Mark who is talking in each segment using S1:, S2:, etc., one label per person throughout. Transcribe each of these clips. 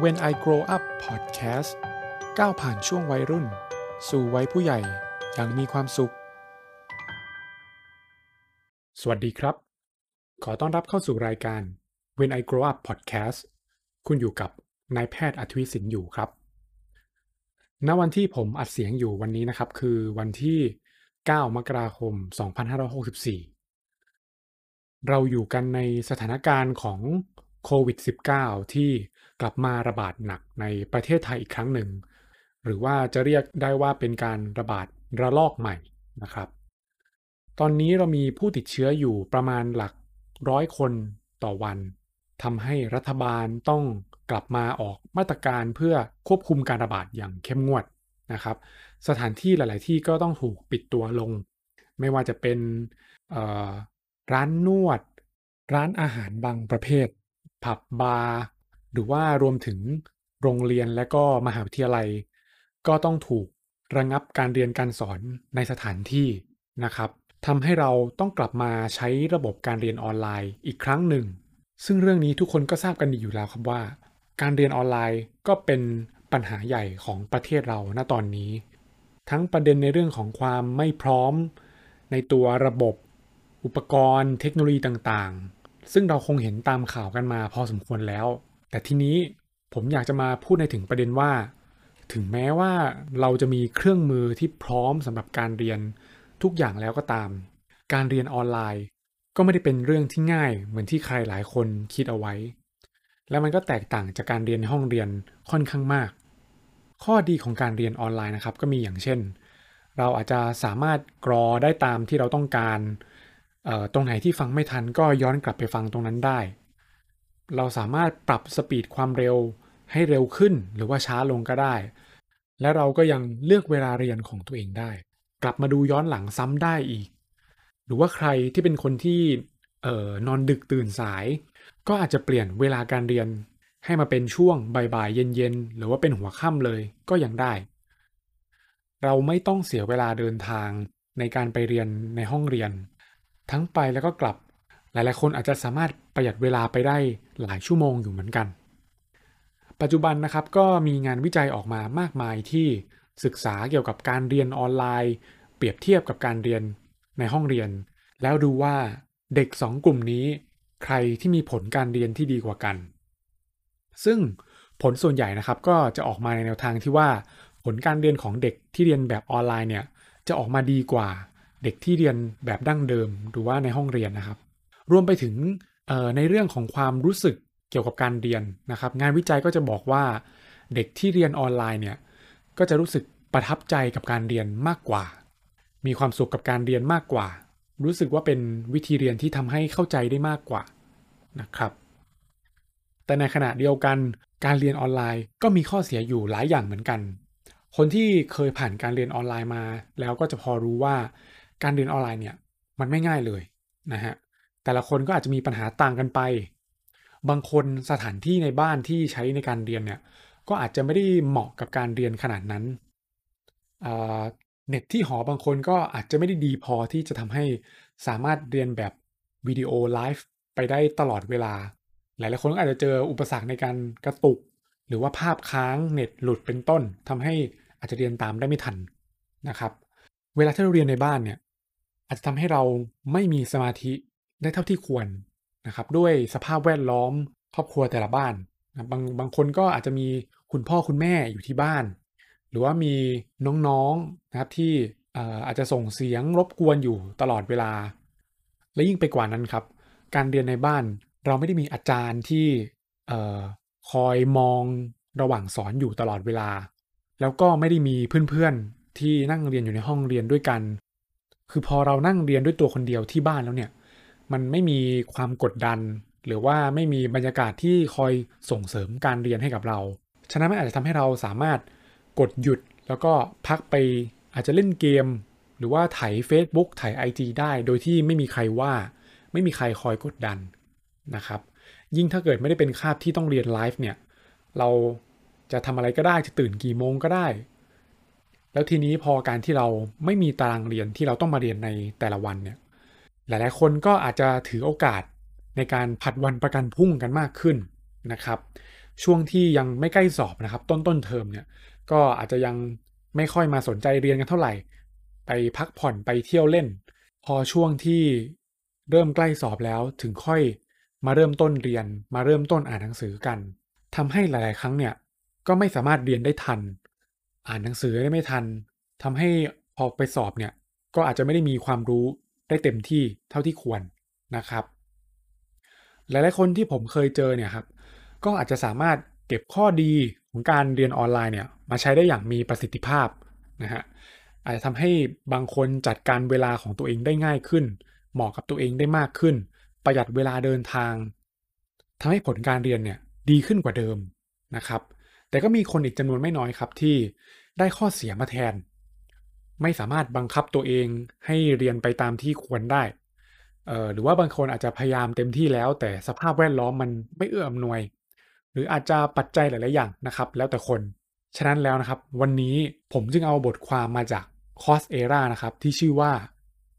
S1: When I Grow Up Podcast ก้าวผ่านช่วงวัยรุ่น สู่วัยผู้ใหญ่อย่างมีความสุข สวัสดีครับ ขอต้อนรับเข้าสู่รายการ When I Grow Up Podcast คุณอยู่กับนายแพทย์อัธวิสินอยู่ครับ ณ วันที่ผมอัดเสียงอยู่วันนี้นะครับ คือวันที่ 9 มกราคม 2564 เราอยู่กันในสถานการณ์ของโควิด -19 ที่ กลับมาระบาดหนักในประเทศไทยอีกครั้งหนึ่ง หรือว่าจะเรียกได้ว่าเป็นการระบาดระลอกใหม่นะครับ ตอนนี้เรามีผู้ติดเชื้ออยู่ประมาณหลักร้อยคนต่อวันทำให้รัฐบาลต้องกลับมาออกมาตรการเพื่อควบคุมการระบาดอย่างเข้มงวดนะครับ สถานที่หลาย ๆ ที่ก็ต้องถูกปิดตัวลง ไม่ว่าจะเป็นร้านนวด ร้านอาหารบางประเภท ผับบาร์ หรือว่ารวมถึงโรงเรียนและก็มหาวิทยาลัย ก็ต้องถูกระงับการเรียนการสอนในสถานที่นะครับทำให้เราต้องกลับมาใช้ระบบการเรียนออนไลน์อีกครั้งหนึ่ง ซึ่งเรื่องนี้ทุกคนก็ทราบกันดีอยู่แล้วครับว่า การเรียนออนไลน์ก็เป็นปัญหาใหญ่ของประเทศเราณตอนนี้ ทั้งประเด็นในเรื่องของความไม่พร้อม ในตัวระบบ อุปกรณ์ เทคโนโลยีต่างๆ ซึ่งเราคงเห็นตามข่าวกันมาพอสมควรแล้ว แต่ทีนี้ผมอยากจะมาพูดในถึงประเด็นว่า ถึงแม้ว่าเราจะมีเครื่องมือที่พร้อมสำหรับการเรียนทุกอย่างแล้วก็ตาม การเรียนออนไลน์ ก็ไม่ได้เป็นเรื่องที่ง่ายเหมือนที่ใครหลายคนคิดเอาไว้ และมันก็แตกต่างจากการเรียนในห้องเรียนค่อนข้างมาก ข้อดีของการเรียนออนไลน์นะครับ ก็มีอย่างเช่น เราอาจจะสามารถกรอได้ตามที่เราต้องการ ตรงไหนที่ฟังไม่ทันก็ย้อนกลับไปฟังตรงนั้นได้ เราสามารถปรับสปีดความเร็วให้เร็วขึ้นหรือว่าช้าลงก็ได้ และเราก็ยังเลือกเวลาเรียนของตัวเองได้ กลับมาดูย้อนหลังซ้ำได้อีก หรือว่าใครที่เป็นคนที่เอ่อนอนดึกตื่นสาย ก็อาจจะเปลี่ยนเวลาการเรียน ให้มาเป็นช่วงบ่ายๆเย็นๆหรือว่าเป็นหัวค่ำเลยก็ยังได้ เราไม่ต้องเสียเวลาเดินทางในการไปเรียนในห้องเรียน ทั้งไปแล้วก็กลับ หลายๆคนอาจจะสามารถ ประหยัดเวลาไปได้หลายชั่วโมงอยู่เหมือนกัน ปัจจุบันนะครับก็มีงานวิจัยออกมามากมายที่ศึกษาเกี่ยวกับการเรียนออนไลน์ เปรียบเทียบกับการเรียนในห้องเรียน แล้วดูว่าเด็ก 2 กลุ่มนี้ ใครที่มีผลการเรียนที่ดีกว่ากัน ซึ่งผลส่วนใหญ่นะครับก็จะออกมาในแนวทางที่ว่า ผลการเรียนของเด็กที่เรียนแบบออนไลน์เนี่ยจะออกมาดีกว่าเด็กที่เรียนแบบดั้งเดิมหรือว่าในห้องเรียนนะครับ รวมไปถึง ในเรื่องของความรู้สึกเกี่ยวกับการเรียนนะครับ งานวิจัยก็จะบอกว่าเด็กที่เรียนออนไลน์เนี่ยก็จะรู้สึกประทับใจกับการเรียนมากกว่า มีความสุขกับการเรียนมากกว่า รู้สึกว่าเป็นวิธีเรียนที่ทำให้เข้าใจได้มากกว่านะครับ แต่ในขณะเดียวกันการเรียนออนไลน์ก็มีข้อเสียอยู่หลายอย่างเหมือนกัน คนที่เคยผ่านการเรียนออนไลน์มา แล้วก็จะพอรู้ว่าการเรียนออนไลน์เนี่ยมันไม่ง่ายเลยนะฮะ แต่ละคนก็อาจจะมีปัญหาต่างกันไป บางคนสถานที่ในบ้านที่ใช้ในการเรียนเนี่ยก็อาจจะไม่ได้เหมาะกับการเรียนขนาดนั้นเน็ตที่หอบางคนก็อาจจะไม่ได้ดีพอที่จะทำให้สามารถเรียนแบบวิดีโอไลฟ์ไปได้ตลอดเวลา หลายๆคนก็อาจจะเจออุปสรรคในการกระตุก หรือว่าภาพค้างเน็ตหลุดเป็นต้นทำให้อาจจะเรียนตามได้ไม่ทันนะครับ เวลาที่เราเรียนในบ้านเนี่ยอาจจะทำให้เราไม่มีสมาธิ ได้เท่าที่ควรนะครับ ด้วยสภาพแวดล้อมครอบครัวแต่ละบ้านนะบางบางคนก็อาจจะมีคุณพ่อคุณแม่อยู่ที่บ้าน หรือว่ามีน้องๆนะครับที่อาจจะส่งเสียงรบกวนอยู่ตลอดเวลา และยิ่งไปกว่านั้นครับ การเรียนในบ้านเราไม่ได้มีอาจารย์ที่คอยมองระหว่างสอนอยู่ตลอดเวลา แล้วก็ไม่ได้มีเพื่อนๆที่นั่งเรียนอยู่ในห้องเรียนด้วยกัน คือพอเรานั่งเรียนด้วยตัวคนเดียวที่บ้านแล้วเนี่ย มันไม่มีความกดดัน หรือว่าไม่มีบรรยากาศที่คอยส่งเสริมการเรียนให้กับเรา ฉะนั้นมันอาจจะทำให้เราสามารถกดหยุดแล้วก็พักไปอาจจะเล่นเกม หรือว่าถ่าย Facebook ถ่าย IG ได้ โดยที่ไม่มีใครว่า ไม่มีใครคอยกดดันนะครับ ยิ่งถ้าเกิดไม่ได้เป็นคาบที่ต้องเรียนไลฟ์เนี่ย เราจะทำอะไรก็ได้ จะตื่นกี่โมงก็ได้ แล้วทีนี้พอการที่เราไม่มีตารางเรียนที่เราต้องมาเรียนในแต่ละวันเนี่ย หลายๆ คนก็อาจจะถือโอกาสในการผัดวันประกันพุ่งกันมากขึ้นนะครับ ช่วงที่ยังไม่ใกล้สอบนะครับ ต้นต้นเทอมเนี่ยก็อาจจะยังไม่ค่อยมาสนใจเรียนกันเท่าไหร่ ไปพักผ่อนไปเที่ยวเล่น พอช่วงที่เริ่มใกล้สอบแล้วถึงค่อยมาเริ่มต้นเรียนมาเริ่มต้นอ่านหนังสือกันทำให้หลาย ๆ ครั้งเนี่ยก็ไม่สามารถเรียนได้ทัน อ่านหนังสือได้ไม่ทันทำให้พอไปสอบเนี่ยก็อาจจะไม่ได้มีความรู้ ได้เต็มที่เท่าที่ควรนะครับ หลายๆคนที่ผมเคยเจอเนี่ยครับก็อาจจะสามารถเก็บข้อดีของการเรียนออนไลน์เนี่ยมาใช้ได้อย่างมีประสิทธิภาพนะฮะอาจจะทำให้บางคนจัดการเวลาของตัวเองได้ง่ายขึ้น เหมาะกับตัวเองได้มากขึ้น ประหยัดเวลาเดินทางทำให้ผลการเรียนเนี่ยดีขึ้นกว่าเดิมนะครับ แต่ก็มีคนอีกจำนวนไม่น้อยครับที่ได้ข้อเสียมาแทน ไม่สามารถบังคับตัวเองให้เรียนไปตามที่ควรได้หรือว่าบางคนอาจจะพยายามเต็มที่แล้ว แต่สภาพแวดล้อมมันไม่เอื้ออำนวย หรืออาจจะปัจจัยหลายๆอย่างนะครับ แล้วแต่คน ฉะนั้นแล้วนะครับ วันนี้ผมจึงเอาบทความมาจาก c o s e r a นะครับ ที่ชื่อว่า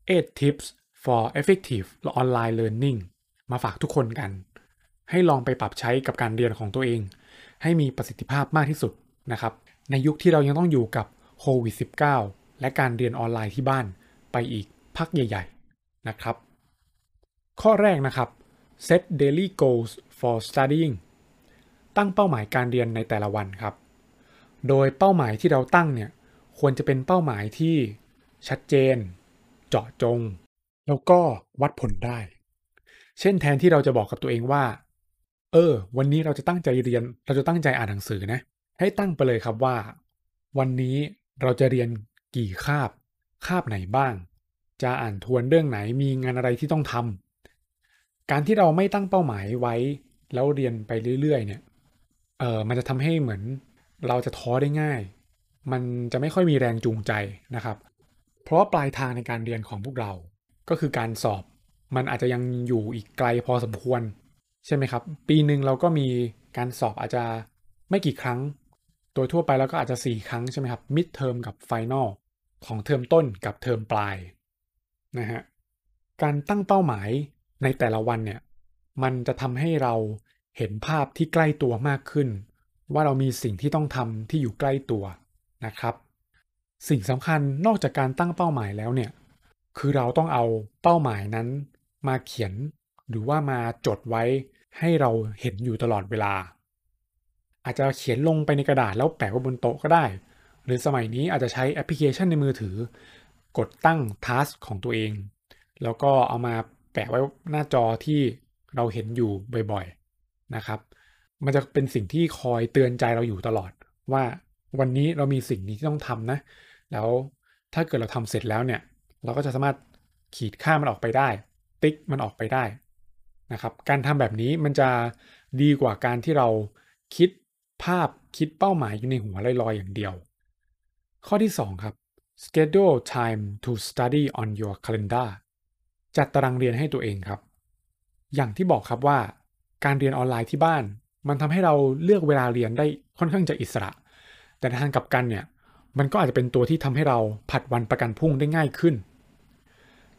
S1: 8 tips for effective online learning มาฝากทุกคนกัน ให้ลองไปปรับใช้กับการเรียนของตัวเอง ให้มีประสิทธิภาพมากที่สุดนะครับ ในยุคที่เรายังต้องอยู่กับโควิด -19 และการเรียนออนไลน์ที่บ้านไปอีกพักใหญ่ ๆ นะครับ ข้อแรกนะครับ set daily goals for studying ตั้งเป้าหมายการเรียนในแต่ละวันครับ โดยเป้าหมายที่เราตั้งเนี่ยควรจะเป็นเป้าหมายที่ชัดเจน เจาะจง แล้วก็วัดผลได้ เช่นแทนที่เราจะบอกกับตัวเองว่า เออ วันนี้เราจะตั้งใจเรียน เราจะตั้งใจอ่านหนังสือนะ ให้ตั้งไปเลยครับว่า วันนี้เราจะเรียน กี่คาบ คาบไหนบ้าง จะอ่านทวนเรื่องไหนมีงานอะไรที่ต้องทำการที่เราไม่ตั้งเป้าหมายไว้ แล้วเรียนไปเรื่อย ๆ เนี่ยเออมันจะทำให้เหมือนเราจะท้อได้ง่าย มันจะไม่ค่อยมีแรงจูงใจนะครับ เพราะปลายทางในการเรียนของพวกเรา ก็คือการสอบ มันอาจจะยังอยู่อีกไกลพอสมควร ใช่ไหมครับ ปีหนึ่งเราก็มีการสอบอาจจะไม่กี่ครั้ง โดยทั่วไปแล้วก็อาจจะ 4 ครั้งใช่ไหมครับ midterm กับ final ของเทอมต้นกับเทอมปลายนะฮะการตั้งเป้าหมายในแต่ละวันเนี่ยมันจะทำให้เราเห็นภาพที่ใกล้ตัวมากขึ้น ว่าเรามีสิ่งที่ต้องทำที่อยู่ใกล้ตัวนะครับ สิ่งสำคัญนอกจากการตั้งเป้าหมายแล้วเนี่ยคือเราต้องเอาเป้าหมายนั้นมาเขียน หรือว่ามาจดไว้ให้เราเห็นอยู่ตลอดเวลา อาจจะเขียนลงไปในกระดาษแล้วแปะไว้บนโต๊ะก็ได้ หรือสมัยนี้อาจจะใช้แอปพลิเคชันในมือถือ กดตั้งทัสของตัวเอง แล้วก็เอามาแปะไว้หน้าจอที่เราเห็นอยู่บ่อยๆนะครับ มันจะเป็นสิ่งที่คอยเตือนใจเราอยู่ตลอด ว่าวันนี้เรามีสิ่งนี้ที่ต้องทำนะ แล้วถ้าเกิดเราทำเสร็จแล้วเนี่ย เราก็จะสามารถขีดค่ามันออกไปได้ ติ๊กมันออกไปได้นะครับ การทำแบบนี้มันจะดีกว่าการที่เราคิดภาพคิดเป้าหมายอยู่ในหัวลอยๆอย่างเดียว ข้อที่ 2 ครับ schedule time to study on your calendar จัดตารางเรียนให้ตัวเองครับ อย่างที่บอกครับว่า การเรียนออนไลน์ที่บ้าน มันทำให้เราเลือกเวลาเรียนได้ค่อนข้างจะอิสระ แต่ทางกับกันเนี่ย มันก็อาจจะเป็นตัวที่ทำให้เราผัดวันประกันพรุ่งได้ง่ายขึ้น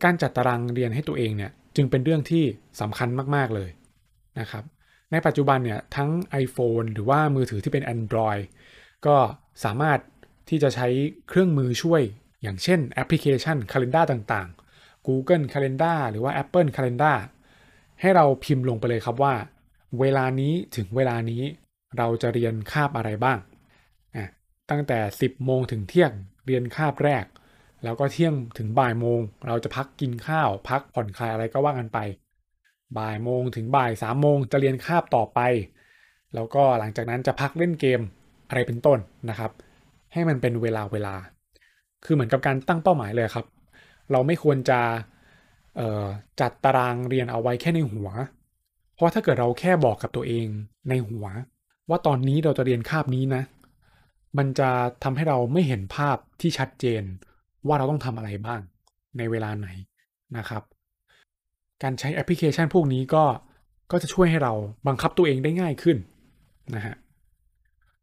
S1: การจัดตารางเรียนให้ตัวเองเนี่ยจึงเป็นเรื่องที่สำคัญมาก ๆ เลยนะครับ ในปัจจุบันเนี่ยทั้ง iPhone หรือว่ามือถือที่เป็น Android ก็สามารถ ที่จะใช้เครื่องมือช่วย อย่างเช่นแอปพลิเคชัน Calendar ต่างๆ Google Calendar หรือว่า Apple Calendar ให้เราพิมพ์ลงไปเลยครับว่า เวลานี้ถึงเวลานี้เราจะเรียนคาบอะไรบ้าง ตั้งแต่ 10 โมงถึงเที่ยงเรียนคาบแรก แล้วก็เที่ยงถึงบ่ายโมง เราจะพักกินข้าว พักผ่อนคลายอะไรก็ว่ากันไป บ่ายโมงถึงบ่ายสามโมงจะเรียนคาบต่อไป แล้วก็หลังจากนั้นจะพักเล่นเกมอะไรเป็นต้นนะครับ ให้มันเป็นเวลาเวลา คือเหมือนกับการตั้งเป้าหมายเลยครับ เราไม่ควรจะจัดตารางเรียนเอาไว้แค่ในหัว เพราะถ้าเกิดเราแค่บอกกับตัวเองในหัว ว่าตอนนี้เราจะเรียนคาบนี้นะ มันจะทำให้เราไม่เห็นภาพที่ชัดเจน ว่าเราต้องทำอะไรบ้างในเวลาไหนนะครับ การใช้แอปพลิเคชันพวกนี้ก็ก็จะช่วยให้เราบังคับตัวเองได้ง่ายขึ้นนะฮะ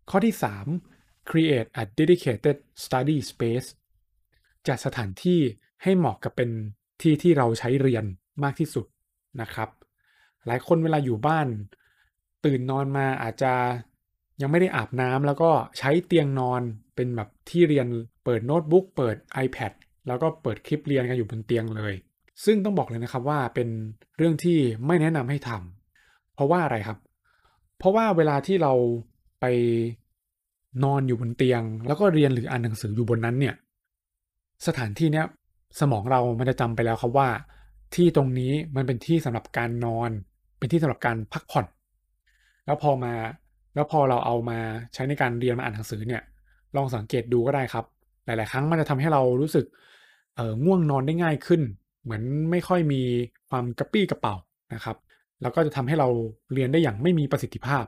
S1: ข้อที่ 3 create a dedicated study space จัดสถานที่ให้เหมาะกับเป็นที่ที่เราใช้เรียนมากที่สุดนะครับ หลายคนเวลาอยู่บ้าน ตื่นนอนมาอาจจะยังไม่ได้อาบน้ำแล้วก็ใช้เตียงนอนเป็นแบบที่เรียนเปิดโน้ตบุ๊กเปิด iPad แล้วก็เปิดคลิปเรียนกันอยู่บนเตียงเลย ซึ่งต้องบอกเลยนะครับว่าเป็นเรื่องที่ไม่แนะนำให้ทำเพราะว่าอะไรครับ เพราะว่าเวลาที่เราไป นอนอยู่บนเตียง แล้วก็เรียนหรืออ่านหนังสืออยู่บนนั้นเนี่ยสถานที่เนี้ยสมองเรามันจะจำไปแล้วครับว่า ที่ตรงนี้มันเป็นที่สำหรับการนอน เป็นที่สำหรับการพักผ่อน แล้วพอมาแล้วพอเราเอามาใช้ในการเรียนมาอ่านหนังสือเนี่ยลองสังเกตดูก็ได้ครับ หลาย ๆ ครั้งมันจะทำให้เรารู้สึกเออง่วงนอนได้ง่ายขึ้น เหมือนไม่ค่อยมีความกระปี้กระเป๋านะครับ แล้วก็จะทำให้เราเรียนได้อย่างไม่มีประสิทธิภาพ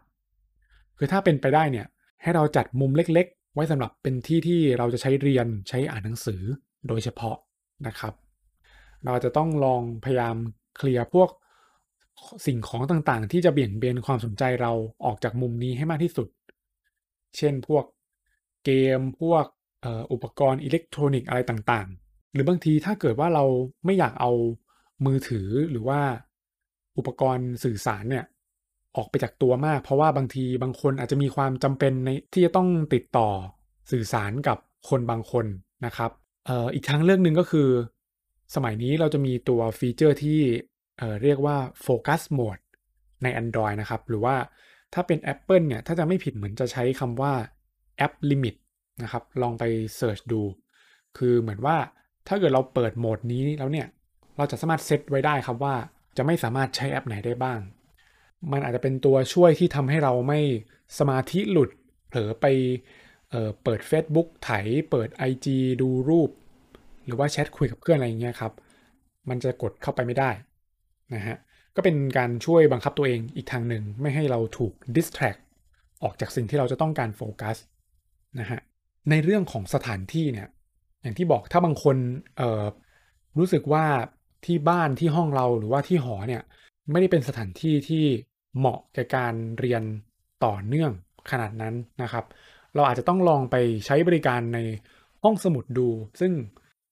S1: คือถ้าเป็นไปได้เนี่ย ให้เราจัดมุมเล็กๆ ไว้สำหรับเป็นที่ที่เราจะใช้เรียนใช้อ่านหนังสือโดยเฉพาะนะครับ เราจะต้องลองพยายามเคลียร์พวกสิ่งของต่างๆ ที่จะเบี่ยงเบนความสนใจเราออกจากมุมนี้ให้มากที่สุด เช่นพวกเกมพวกอุปกรณ์อิเล็กทรอนิกส์อะไรต่างๆ หรือบางทีถ้าเกิดว่าเราไม่อยากเอามือถือหรือว่าอุปกรณ์สื่อสารเนี่ย ออกไปจากตัวมาก เพราะว่าบางทีบางคนอาจจะมีความจำเป็นในที่จะต้องติดต่อสื่อสารกับคนบางคนนะครับอ๋ออีกทางเรื่องหนึ่งก็คือ สมัยนี้เราจะมีตัว feature ที่เรียกว่า Focus Mode ใน Android นะครับ หรือว่าถ้าเป็น Apple เนี่ย ถ้าจะไม่ผิดเหมือนจะใช้คำว่า App Limit นะครับ ลองไป search ดู คือเหมือนว่าถ้าเกิดเราเปิดโหมดนี้แล้วเนี่ย เราจะสามารถเซตไว้ได้ครับว่าจะไม่สามารถใช้แอปไหนได้บ้าง มันอาจจะเป็นตัวช่วยที่ทำให้เราไม่สมาธิหลุด เผลอไปเเปิด Facebook ไถ เปิด IG ดูรูป หรือว่าแชทคุยกับเพื่อนอะไรอย่างเงี้ยครับ มันจะกดเข้าไปไม่ได้นะฮะ ก็เป็นการช่วยบังคับตัวเองอีกทางหนึ่ง ไม่ให้เราถูก distract ออกจากสิ่งที่เราจะต้องการโฟกัสนะฮะ ในเรื่องของสถานที่เนี่ย อย่างที่บอกถ้าบางคนรู้สึกว่าที่บ้านที่ห้องเราหรือว่าที่หอเนี่ยไม่ได้เป็นสถานที่ที่ เหมาะแก่การเรียนต่อเนื่องขนาดนั้นนะครับ เราอาจจะต้องลองไปใช้บริการในห้องสมุดดู ซึ่ง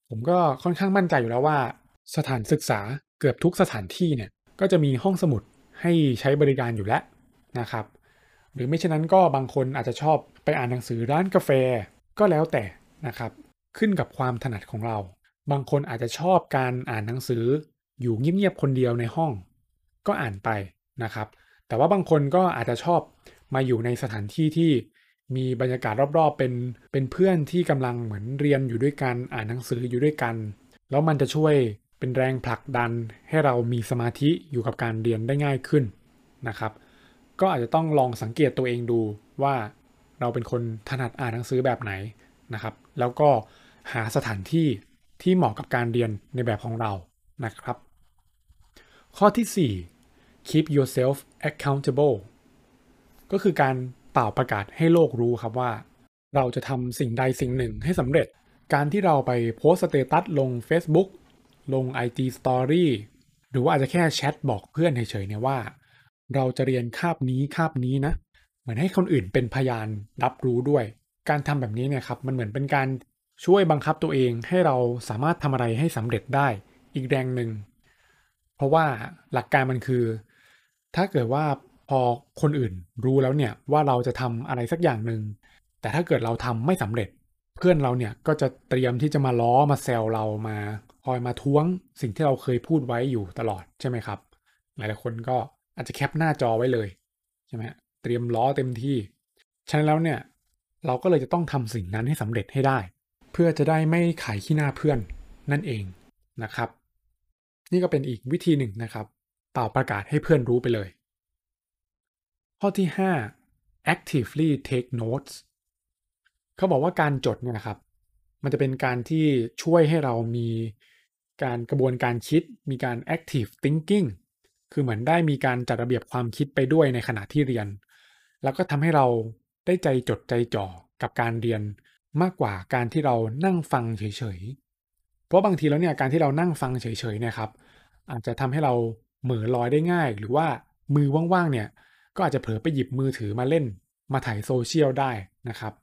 S1: ผมก็ค่อนข้างมั่นใจอยู่แล้วว่า สถานศึกษาเกือบทุกสถานที่เนี่ยก็จะมีห้องสมุดให้ใช้บริการอยู่แล้วนะครับ หรือไม่เช่นนั้นก็บางคนอาจจะชอบไปอ่านหนังสือร้านกาแฟก็แล้วแต่นะครับ ขึ้นกับความถนัดของเรา บางคนอาจจะชอบการอ่านหนังสืออยู่เงียบๆคนเดียวในห้อง ก็อ่านไปนะครับ แต่ว่าบางคนก็อาจจะชอบมาอยู่ในสถานที่ที่มีบรรยากาศรอบๆ เป็นเป็นเพื่อนที่กำลังเหมือนเรียนอยู่ด้วยกันอ่านหนังสืออยู่ด้วยกัน แล้วมันจะช่วยเป็นแรงผลักดันให้เรามีสมาธิอยู่กับการเรียนได้ง่ายขึ้นนะครับ ก็อาจจะต้องลองสังเกตตัวเองดูว่าเราเป็นคนถนัดอ่านหนังสือแบบไหนนะครับ แล้วก็หาสถานที่ที่เหมาะกับการเรียนในแบบของเรานะครับ ข้อที่4 keep yourself accountable ก็คือการเป่าประกาศให้โลกรู้ครับว่า เราจะทำสิ่งใดสิ่งหนึ่งให้สำเร็จ การที่เราไปโพสสเตตัสลง Facebook ลง IG Story หรือว่าอาจจะแค่แชทบอกเพื่อนเฉยๆเนี่ยว่า เราจะเรียนคาบนี้คาบนี้นะ เหมือนให้คนอื่นเป็นพยานรับรู้ด้วย การทำแบบนี้เนี่ยครับมันเหมือนเป็นการช่วยบังคับตัวเองให้เราสามารถทำอะไรให้สำเร็จได้อีกแรงหนึ่ง เพราะว่าหลักการมันคือ ถ้าเกิดว่าพอคนอื่นรู้แล้วเนี่ยว่าเราจะทำอะไรสักอย่างหนึ่งแต่ถ้าเกิดเราทำไม่สำเร็จ เพื่อนเราเนี่ยก็จะเตรียมที่จะมาล้อมาแซวเรามาคอยมาท้วงสิ่งที่เราเคยพูดไว้อยู่ตลอดใช่ไหมครับ หลายๆคนก็อาจจะแคปหน้าจอไว้เลยใช่ไหมเตรียมล้อเต็มที่ฉะนั้นแล้วเนี่ยเราก็เลยจะต้องทำสิ่งนั้นให้สำเร็จให้ได้ เพื่อจะได้ไม่ขายขี้หน้าเพื่อนนั่นเองนะครับ นี่ก็เป็นอีกวิธีหนึ่งนะครับ เป่าประกาศให้เพื่อนรู้ไปเลย ข้อที่ 5 actively take notes เขาบอกว่าการจดเนี่ยนะครับ มันจะเป็นการที่ช่วยให้เรามีการกระบวนการคิด มีการ active thinking คือเหมือนได้มีการจัดระเบียบความคิดไปด้วยในขณะที่เรียน แล้วก็ทำให้เราได้ใจจดใจจ่อกับการเรียนมากกว่าการที่เรานั่งฟังเฉยๆ เพราะบางทีแล้วเนี่ยการที่เรานั่งฟังเฉยๆเนี่ยครับอาจจะทำให้เรา เหม่อลอยได้ง่าย หรือว่ามือว่างๆเนี่ยก็อาจจะเผลอไปหยิบมือถือมาเล่น มาถ่ายโซเชียลได้นะครับ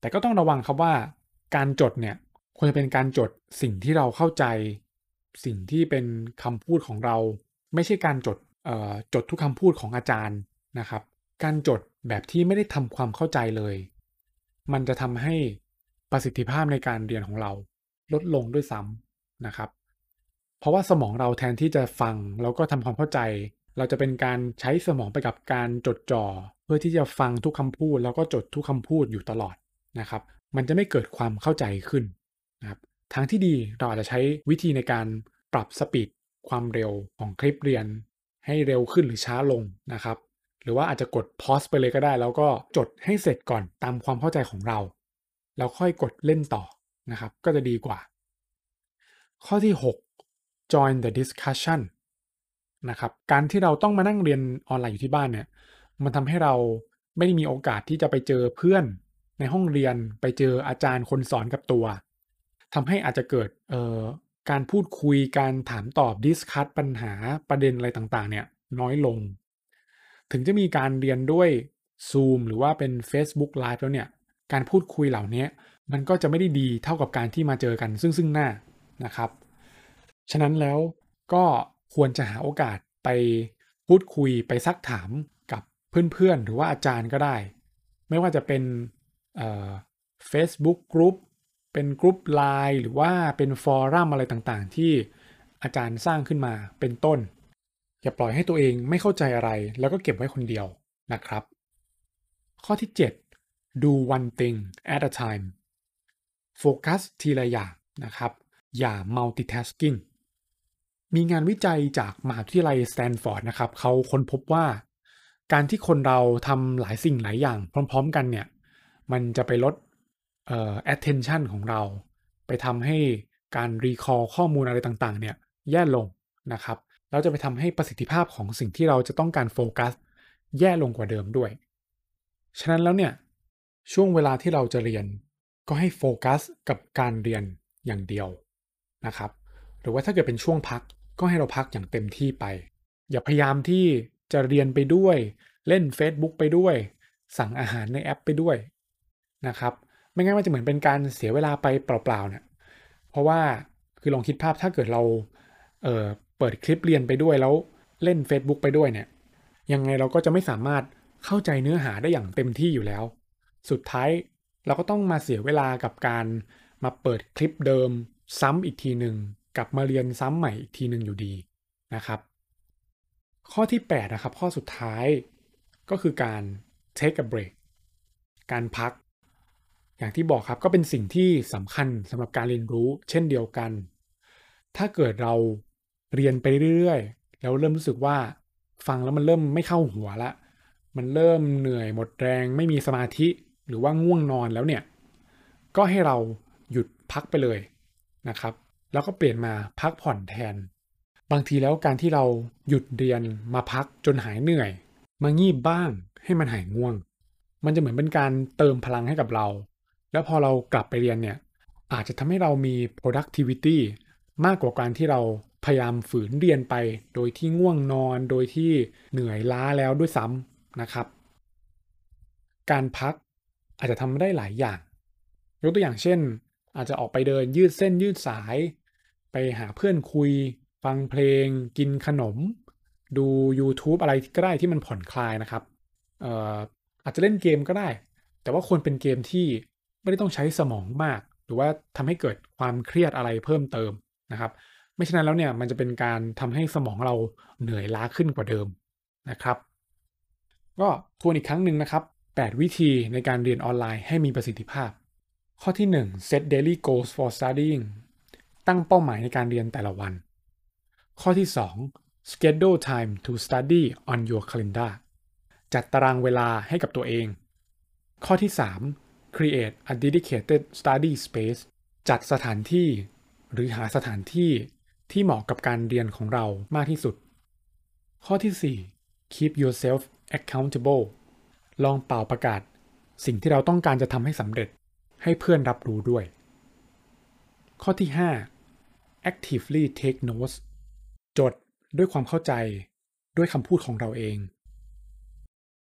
S1: แต่ก็ต้องระวังครับว่า การจดเนี่ยควรจะเป็นการจดสิ่งที่เราเข้าใจ สิ่งที่เป็นคำพูดของเรา ไม่ใช่การจดจดทุกคำพูดของอาจารย์นะครับ การจดแบบที่ไม่ได้ทำความเข้าใจเลย มันจะทำให้ประสิทธิภาพในการเรียนของเราลดลงด้วยซ้ำนะครับ เพราะว่าสมองเราแทนที่จะฟังแล้วก็ทำความเข้าใจ เราจะเป็นการใช้สมองไปกับการจดจ่อ เพื่อที่จะฟังทุกคำพูด แล้วก็จดทุกคำพูดอยู่ตลอดนะครับ มันจะไม่เกิดความเข้าใจขึ้นนะครับทางที่ดีเราอาจจะใช้วิธีในการปรับสปีดความเร็วของคลิปเรียน ให้เร็วขึ้นหรือช้าลงนะครับ หรือว่าอาจจะกดพอยส์ไปเลยก็ได้ แล้วก็จดให้เสร็จก่อนตามความเข้าใจของเรา แล้วค่อยกดเล่นต่อนะครับ ก็จะดีกว่า ข้อที่ 6 join the discussion นะครับการที่เราต้องมานั่งเรียนออนไลน์อยู่ที่บ้านเนี่ยมันทำให้เราไม่ได้มีโอกาสที่จะไปเจอเพื่อนในห้องเรียนไปเจออาจารย์คนสอนกับตัวทำให้อาจจะเกิดการพูดคุยการถามตอบ discuss ปัญหาประเด็นอะไรต่างๆเนี่ยน้อยลง ถึงจะมีการเรียนด้วย Zoom หรือว่าเป็น Facebook Live แล้วเนี่ยการพูดคุยเหล่านี้มันก็จะไม่ได้ดีเท่ากับการที่มาเจอกันซึ่งซึ่งหน้านะครับ ฉะนั้นแล้วก็ควรจะหาโอกาสไปพูดคุยไปซักถามกับเพื่อนๆ หรือว่าอาจารย์ก็ได้ ไม่ว่าจะเป็น Facebook group เป็น group LINE หรือว่าเป็น forum อะไรต่างๆ ที่อาจารย์สร้างขึ้นมาเป็นต้น อย่าปล่อยให้ตัวเองไม่เข้าใจอะไร แล้วก็เก็บไว้คนเดียวนะครับ ข้อที่ 7 do one thing at a time โฟกัสทีละอย่างนะครับ อย่า multitasking มีงานวิจัยจากมหาวิทยาลัยสแตนฟอร์ดนะครับเขาค้นพบว่า การที่คนเราทำหลายสิ่งหลายอย่างพร้อม ๆ กันเนี่ย มันจะไปลดเอ่อ attention ของเรา ไปทำให้การ recall ข้อมูลอะไรต่างๆ เนี่ยแย่ลงนะครับแล้วจะไปทำให้ประสิทธิภาพของสิ่งที่เราจะต้องการโฟกัส แย่ลงกว่าเดิมด้วย ฉะนั้นแล้วเนี่ย ช่วงเวลาที่เราจะเรียน ก็ให้โฟกัสกับการเรียนอย่างเดียวนะครับ หรือว่าถ้าเกิดเป็นช่วงพัก ก็ให้เราพักอย่างเต็มที่ไป อย่าพยายามที่จะเรียนไปด้วย เล่น Facebook ไปด้วย สั่งอาหารในแอปไปด้วยนะครับ ไม่งั้นมันจะเหมือนเป็นการเสียเวลาไปเปล่าๆเนี่ยเพราะว่าคือลองคิดภาพถ้าเกิดเราเเปิดคลิปเรียนไปด้วยแล้วเล่น Facebook ไปด้วยเนี่ยยังไงเราก็จะไม่สามารถเข้าใจเนื้อหาได้อย่างเต็มที่อยู่แล้ว สุดท้ายเราก็ต้องมาเสียเวลากับการมาเปิดคลิปเดิมซ้ำอีกทีหนึ่ง กลับมาเรียนซ้ำใหม่อีกทีหนึ่งอยู่ดีนะครับ ข้อที่8นะครับข้อสุดท้ายก็คือการ take a break การพัก อย่างที่บอกครับก็เป็นสิ่งที่สำคัญสำหรับการเรียนรู้เช่นเดียวกัน ถ้าเกิดเราเรียนไปเรื่อยๆ แล้วเริ่มรู้สึกว่าฟังแล้วมันเริ่มไม่เข้าหัวละ มันเริ่มเหนื่อยหมดแรงไม่มีสมาธิหรือว่าง่วงนอนแล้วเนี่ย ก็ให้เราหยุดพักไปเลยนะครับ แล้วก็เปลี่ยนมาพักผ่อนแทน บางทีแล้วการที่เราหยุดเรียนมาพักจนหายเหนื่อย มางีบบ้างให้มันหายง่วง มันจะเหมือนเป็นการเติมพลังให้กับเรา แล้วพอเรากลับไปเรียนเนี่ยอาจจะทำให้เรามี productivity มากกว่าการที่เราพยายามฝืนเรียนไป โดยที่ง่วงนอน โดยที่เหนื่อยล้าแล้วด้วยซ้ำนะครับ การพักอาจจะทำได้หลายอย่าง ยกตัวอย่างเช่น อาจจะออกไปเดินยืดเส้นยืดสาย หาเพื่อนคุย ฟังเพลง กินขนม ดู YouTube อะไรก็ได้ที่มันผ่อนคลายนะครับอาจจะเล่นเกมก็ได้ แต่ว่าควรเป็นเกมที่ไม่ได้ต้องใช้สมองมาก หรือว่าทำให้เกิดความเครียดอะไรเพิ่มเติมนะครับ ไม่ฉะนั้นแล้วเนี่ยมันจะเป็นการทำให้สมองเราเหนื่อยล้าขึ้นกว่าเดิมนะครับ ก็ทวนอีกครั้งหนึ่งนะครับ 8 วิธีในการเรียนออนไลน์ให้มีประสิทธิภาพ ข้อที่ 1 set daily goals for studying ตั้งเป้าหมายในการเรียนแต่ละวัน ข้อที่ 2 schedule time to study on your calendar จัดตารางเวลาให้กับตัวเอง ข้อที่ 3 create a dedicated study space จัดสถานที่ หรือหาสถานที่ที่เหมาะกับการเรียนของเรามากที่สุด ข้อที่ 4 keep yourself accountable ลองเป่าประกาศ สิ่งที่เราต้องการจะทำให้สำเร็จให้เพื่อนรับรู้ด้วย ข้อที่ 5 actively take notes จดด้วยความเข้าใจด้วยคำพูดของเราเอง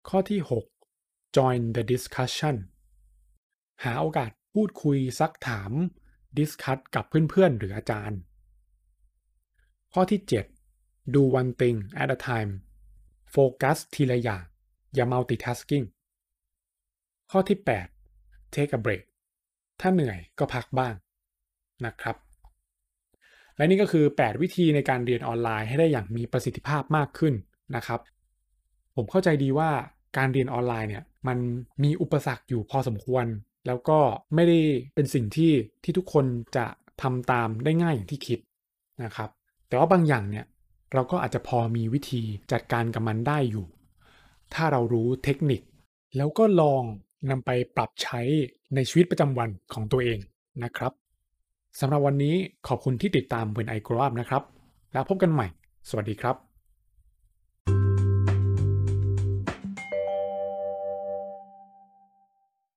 S1: ข้อที่ 6 join the discussion หาโอกาสพูดคุยซักถาม discuss กับเพื่อนๆ หรืออาจารย์ ข้อที่ 7 do one thing at a time โฟกัสทีละอย่าง อย่า multitasking ข้อที่ 8 take a break ถ้าเหนื่อยก็พักบ้างนะครับ และนี่ก็คือ 8 วิธีในการเรียนออนไลน์ให้ได้อย่างมีประสิทธิภาพมากขึ้นนะครับ ผมเข้าใจดีว่าการเรียนออนไลน์เนี่ยมันมีอุปสรรคอยู่พอสมควร แล้วก็ไม่ได้เป็นสิ่งที่ที่ทุกคนจะทำตามได้ง่ายอย่างที่คิดนะครับ แต่ว่าบางอย่างเนี่ยเราก็อาจจะพอมีวิธีจัดการกับมันได้อยู่ ถ้าเรารู้เทคนิค แล้วก็ลองนำไปปรับใช้ในชีวิตประจำวันของตัวเองนะครับ สำหรับวันนี้ขอบคุณที่ติดตาม When I Grow Up นะครับ แล้วพบกันใหม่ สวัสดีครับ